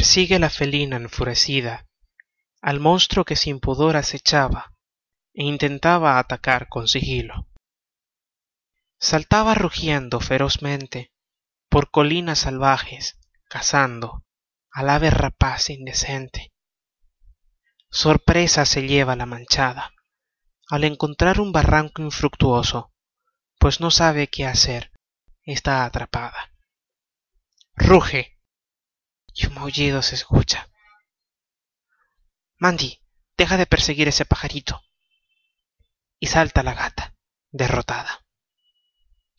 persigue la felina enfurecida al monstruo que sin pudor acechaba e intentaba atacar con sigilo. Saltaba rugiendo ferozmente por colinas salvajes cazando al ave rapaz indecente. Sorpresa se lleva la manchada al encontrar un barranco infructuoso pues no sabe qué hacer está atrapada. Ruge y un maullido se escucha. Mandy deja de perseguir ese pajarito. Y salta la gata derrotada